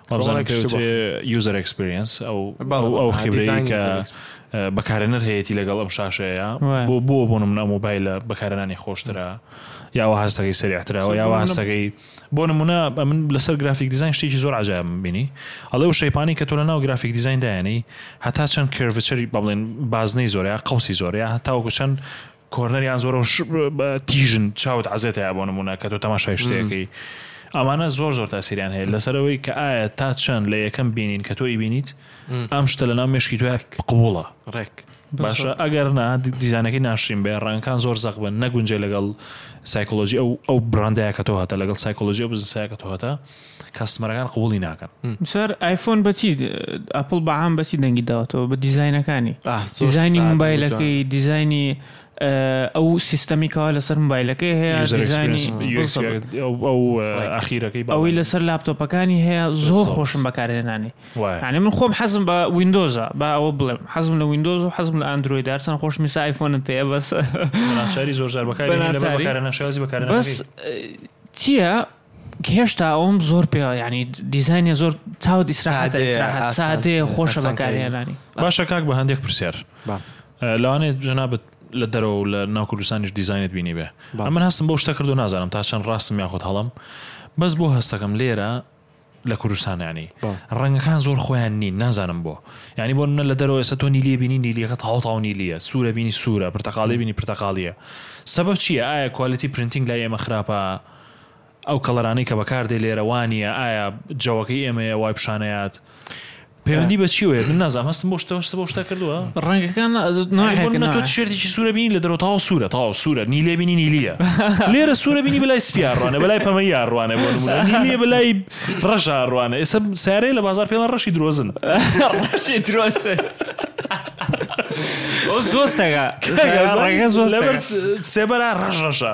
وابزانم پێ وترێ یوزەر ئەکسپریەنس ئەو خیبرەی کە بەکارێنەر هەیەی لەگەڵ ئەم شاشەیە بۆ بۆ بۆ منە مۆبایلە بەکارەنانی خۆشترە یاوە هەستەکەی سریعتراوە یاوە هەستەکەی بۆ نمونە من لەسەر گرافیک دیزین شتێکی زۆر عجایم بینی ئەڵێ و شەیپانی کە تۆ لە ناو گرافیک دیزین دایانی هەتا چەند کرڤچەری بڵێن بازنەی زۆرە قوسی زۆرە هەتاوەکو چەند کۆرنەریان زۆرە تیژن چاوت عەزێتەیە بۆ نمونە کە تۆ تەماشای شتێکەکەی ئەمانە زۆر زۆر تاسیریان هەیە لەسەرەوەی کە ئایا تا چەند لە یەکەم بینین کە تۆی بینیت ئەم شتە لە ناو مشکی تۆ قوڵە ڕێک باشە ئەگەر نا دیزانەکەی ناشرین بێ ڕەنگەکان زۆر زەق بن نەگونجێ لەگەڵ سایکۆلۆژی ئەو ئەو براندایە کە تۆ هاتە لەگەڵ سایکۆلۆژی بزنسایە کە تۆ هاتە کەستمەرەکان قبوڵی ناکەن. سەر ئایفۆن بەچی ئەپڵ بەعام بەچی دەنگی داوەتەوە بە دیزینەکانی دیزانی موبایلەکەی دیزانی ئەو سیستەمی کەوا لەسەر موبایلەکەی هەیە ئەخیرەکەی ئەوەی لەسەر لاپتۆپەکانی هەیە زۆر خۆشم بەکارهێنانی یعنی من خۆم حەزم بە وینندۆزە با ئەوە بڵێم حەزم لە وینندۆز و حەزم لە ئەندروۆی دارسان خۆش میسا ئایفۆنم پێ بەس زۆر بەس چییە هێشتا ئەوم زۆر پێ یانی دیزاینێ زۆر چاوت ئیسراحەتە سادەیە، ئیسراحەت ئاسان سادەیە خۆشە ئاسان کاری. بەکارهێنانی باشە کاک بە هەندێک پرسیار با ئە، لەوانەیە جەنابت لە دەرەوە و لە ناو کوردستانیش دیزاینت بینیبێ بەڵێ. ئەمن هەستم بەو شتە کردووە نازانم تا چەند ڕاستم یاخود هەڵەم بەس بۆ هەستەکەم لێرە لە کوردستان یانی ڕەنگەکان زۆر خۆیان نین نازانم بۆ یعنی بۆ منە لە دەرەوە ئێستا تۆ نیلیە بینی نیلیەکە تاو تاو نیلیە سوورە بینی سوورە پرتەقاڵی بینی پرتەقاڵیە سبب چییە ئایا کوالتی پرنتینگ لای ئێمە خراپە ئەو کەڵەرانەی کە بەکاردێ لێرەوانە ئایا جەوەکەی ئێمەیە وای پیشانەیات پەیوەندی بە چیوەیە من نازانم هەستم بۆ شتەوە شتە بۆ شتە کردووە ڕەنگەکان ناحێکە تۆ تیشێرتێکی سوورە بینی لە دەرەوە تاوە سوورە تاوە سوورە نیلێ بینی نیلیە لێرە سوورە بینی بەلای سپیا ڕوانە بەلای پەمەی یاڕوانە بۆ نمونە نیلیە بەلای ڕەژا ڕوانە ئێستا سارەیە لە بازار پێڵە ڕەشی درۆزن ڕەشی درۆزن ئەو زۆستەکە ڕەنگە زۆست لەبەر سێبەرا ڕەش ڕەشە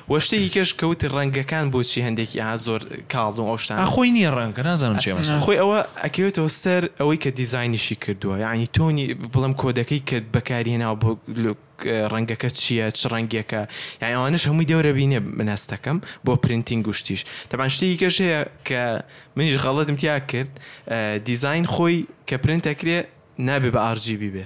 وە شتێکی کەش کە وتی ڕەنگەکان بۆچی هەندێکی ئەها زۆر کاڵن و ئەو شتانە. ئا خۆی نیە ڕەنگە نازانم چیە مەسەلە. خۆی ئەوە ئەکەوێتەوە سەر ئەوەی کە دیزاینیشی کردووە یانی تۆنی بڵێم کۆدەکەی کە بەکاری هێناوە بۆ ڕەنگەکە چیە چ ڕەنگێکە یانی ئەوانەش هەمووی دەورە بینێ من هەست دەکەم بۆ پرینتینگ و شتیش تەبعەن شتێکی کەش هەیە کە منیش غەڵەتم تیا کرد دیزاین خۆی کە پرینت ئەکرێ نابێ بە ئاڕ جی بی بێ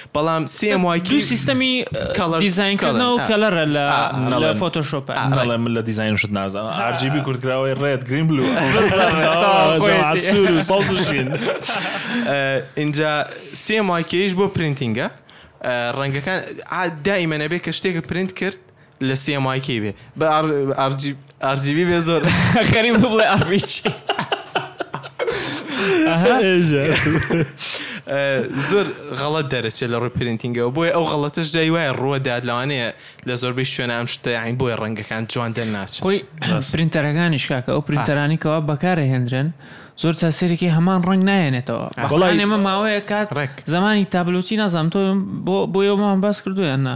بەڵام CMYK دوو سیستەمی Color- دیزاین کردنەوە Color، و آه. کەلەرە لە آه، آه. لە نەڵێم. فۆتۆشۆپ آه. نەڵێ من لە دیزاین شت نازانم RGB کورتکراوەی ڕێد گرین بلو جەماعەت سوور و سەوز و شین ئینجا CMYK یش بۆ پرینتینگە ڕەنگەکان عا- دائیمەن ئەبێ کە شتێکە پرینت کرد لە سی ئێم وای کی بێ بە ئار ئار جی ئار جی بی بێ زۆر خەریب بوو بڵێ ئار بی جی ئەها. ئێژە. زۆر غەڵەت دەرەچێت لە ڕووی پرینتینگەوە بۆیە ئەو غەڵەتەش جای وایە ڕووە دات لەوانەیە لە زۆربەی شوێنە ئەم شتە یانی بۆیە ڕەنگەکان جوان دەرناچن خۆی ڕاست. پرینتەرەکانیش کاکە ئەو پرینتەرانی کەوا بەکارەهێندرێن زۆر جار سەیرێکی هەمان ڕەنگ نایەنێتەوە بە وەڵای- قورئان ئێمە ماوەیە کات ڕێک. زمانی تابلۆچی نازانم تۆ بۆ بۆ ئێوەمان باس کردووە یان نا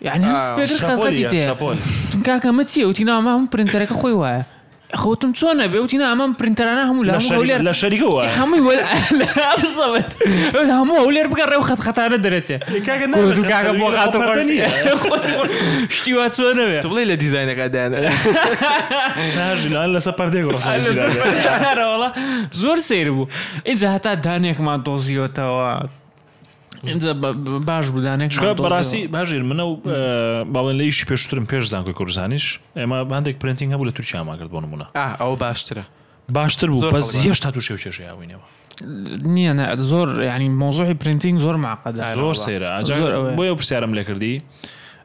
یانی هەر سپێدر خەلقەتی تێ شەپۆل وتم کاکە ئەمە چیە وتی نا ئەمە هەموو پرینتەرەکە خۆی وایە ئەخە وتم چۆن ئەبێ وتی نا ئەمە پرینتەرانە هەموو لە لە هەموو شەری- هەولێر لە شەریکە وایە. وتی هەمووی وەل بسەوت لە هەموو هەولێر بگەڕێ و خەتخەتانە دەرەچێ کاکە نا، وتم کاکە بۆ خەتخەت خاتر پەردە نییە. خۆش شتی وا چۆن ئەبێ تو بڵێ لە دیزاینەکە دایان ناژیلان لەسەر پەردێک ڕۆشنایی لەسەر جیرانە. پەردە. ئەرەوەڵا زۆر سەیر بوو ئینجا هەتا دانێکمان دۆزیەتەوە ئینجا بە- بە- باش بوو دانێک چکە مانتۆزی و- بەڕاستی باژیر منە و باڵێن لەیشی پێشترم پێش زانکۆی کوردستانیش ئێمە هەندێک پرنتینگ هەبوو لە تورکیا ماگرت بۆ نمونە ئا ئەوە باشترە باشتر بوو زۆر بەس خەڵک. هێشتا تووشێ و کێشەی هاوینەوە نییە نە زۆر ینی مۆزوعی پرنتینگ زۆر معقدە آره. زۆر والله. سەیرە ئاجا زۆر ئەوەیە. بۆ ئەو پرسیارم لێ کردی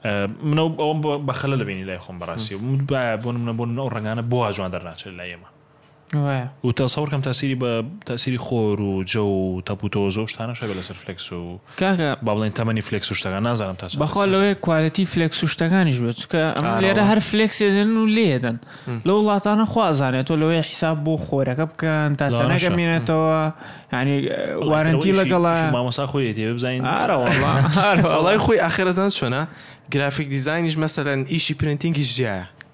ئە، منە و ئەوم بە- بەخەلە لەبینی لای خۆم بەڕاستی و من باە بۆ منە بۆ ئەو ڕنگانە بۆ جوان دەرناچێت لای ئێمە وایە. و تەسەوڕ کەم تاسیری بە تاسیری خۆر و جەو و تەپ و تۆز و شتانەش هەبێت لەسەر فلێکس و کاکە با بڵێن تەمەنی فلێکس و شتەکان نازانم تا چەند بەخوا ئەستێرە. لەوەیە کوالێتی فلێکس و شتەکانیش بێت چونکە ئەمە ئارەوە. لێرە هەر فلێکسێ دێنن و لێ دەن لەو وڵاتانە خوا ئەزانێت تۆ لەوەیە حیساب بۆ خۆرەکە بکەن تا لەوانەشە. چەنەکە مێنێتەوە یعنی وارنتی وڵاتەکەی شی- شی لەگەڵە مامۆستا خۆی دەیەوێ بزانین ئارە وەڵا ئارە وەڵا. وەڵای خۆی ئاخر ئەزان چۆنە گرافیک دیزاینیش مەسەلەن ئیشی پرنتینگیش جیایە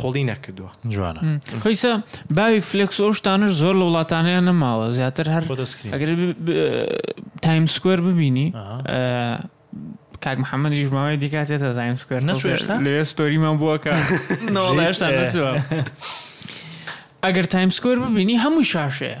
قوڵی نەکردوە جوانە. قیسە باوی فلێکس ئەو شتانەش زۆر لە وڵاتانەیان نەماوە زیاتر هەر ئەگەر تایم سکوێر ببینی کاک محەممەد ژ ماوەی دیکاتێتە تایم سکوێر لەێ ستۆریمان بووە کە نەوەڵێشتان نەچوە ئەگەر تایم سکوێر ببینی هەموو شاشەیە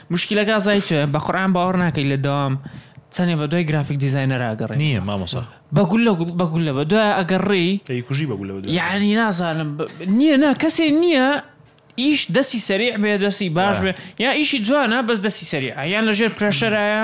مشکیلە گا زای چ بە قورعان باوەڕ ناکەی لە دەوام چەنێ بە دوای گرافیک دیزاینەر ئاگەڕێ نیە مامۆسا بە گولە بە گولە بە دوای ئەگەر ڕێی ئەی کوژی بە گولە بە دوای یعنی نازانم نیە نا کەسێ نیە ئیش دەسی سەریع بێ دەسی باش بێ یا ئیشی جوانە بەس دەسی سەریعە یان لە ژێر پرێشەرایە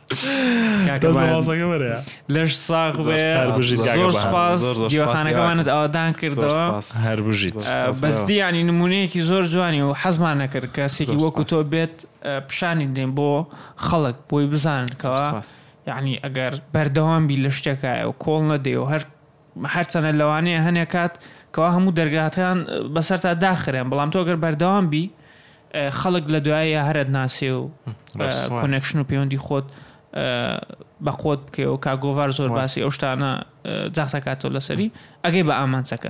لەش ساغ زۆر سپاس دیوەخانەکەمانت ئاوادان کردەوە هەر بژیت بەستی ینی نمونەیەکی زۆر جوانی و حەزمان نەکرد کەسێکی وەکو تۆ بێت پیشانی دێن بۆ خەڵک بۆی بزانن کەەوە یعنی ئەگەر بەردەوام بی لە شتێکایە و کۆڵ نەدەی و هەر هەرچەنە لەوانەیە هەنێ کات کەوا هەموو دەرگاکان بەسەرتا داخرێن بەڵام تۆ گەر بەردەوام بی خەڵک لە دوایە هەرت ناسێ و کۆنێکشن و پەیوەندی خۆت بە قوت بکەوە کا گۆڤار زۆر باسی ئەو شتانە جاختەکاتەوە لەسەری ئەگەی بە ئامانچەکە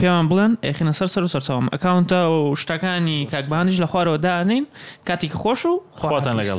پێمان بڵێن ئەیخەینە سەر سەر و سەرچاوەم ئەکاونتە و شتەکانی کاک بەهانیش لە خوارەوە دائەنێین کاتێکی خۆش و خواتان لەگەڵ.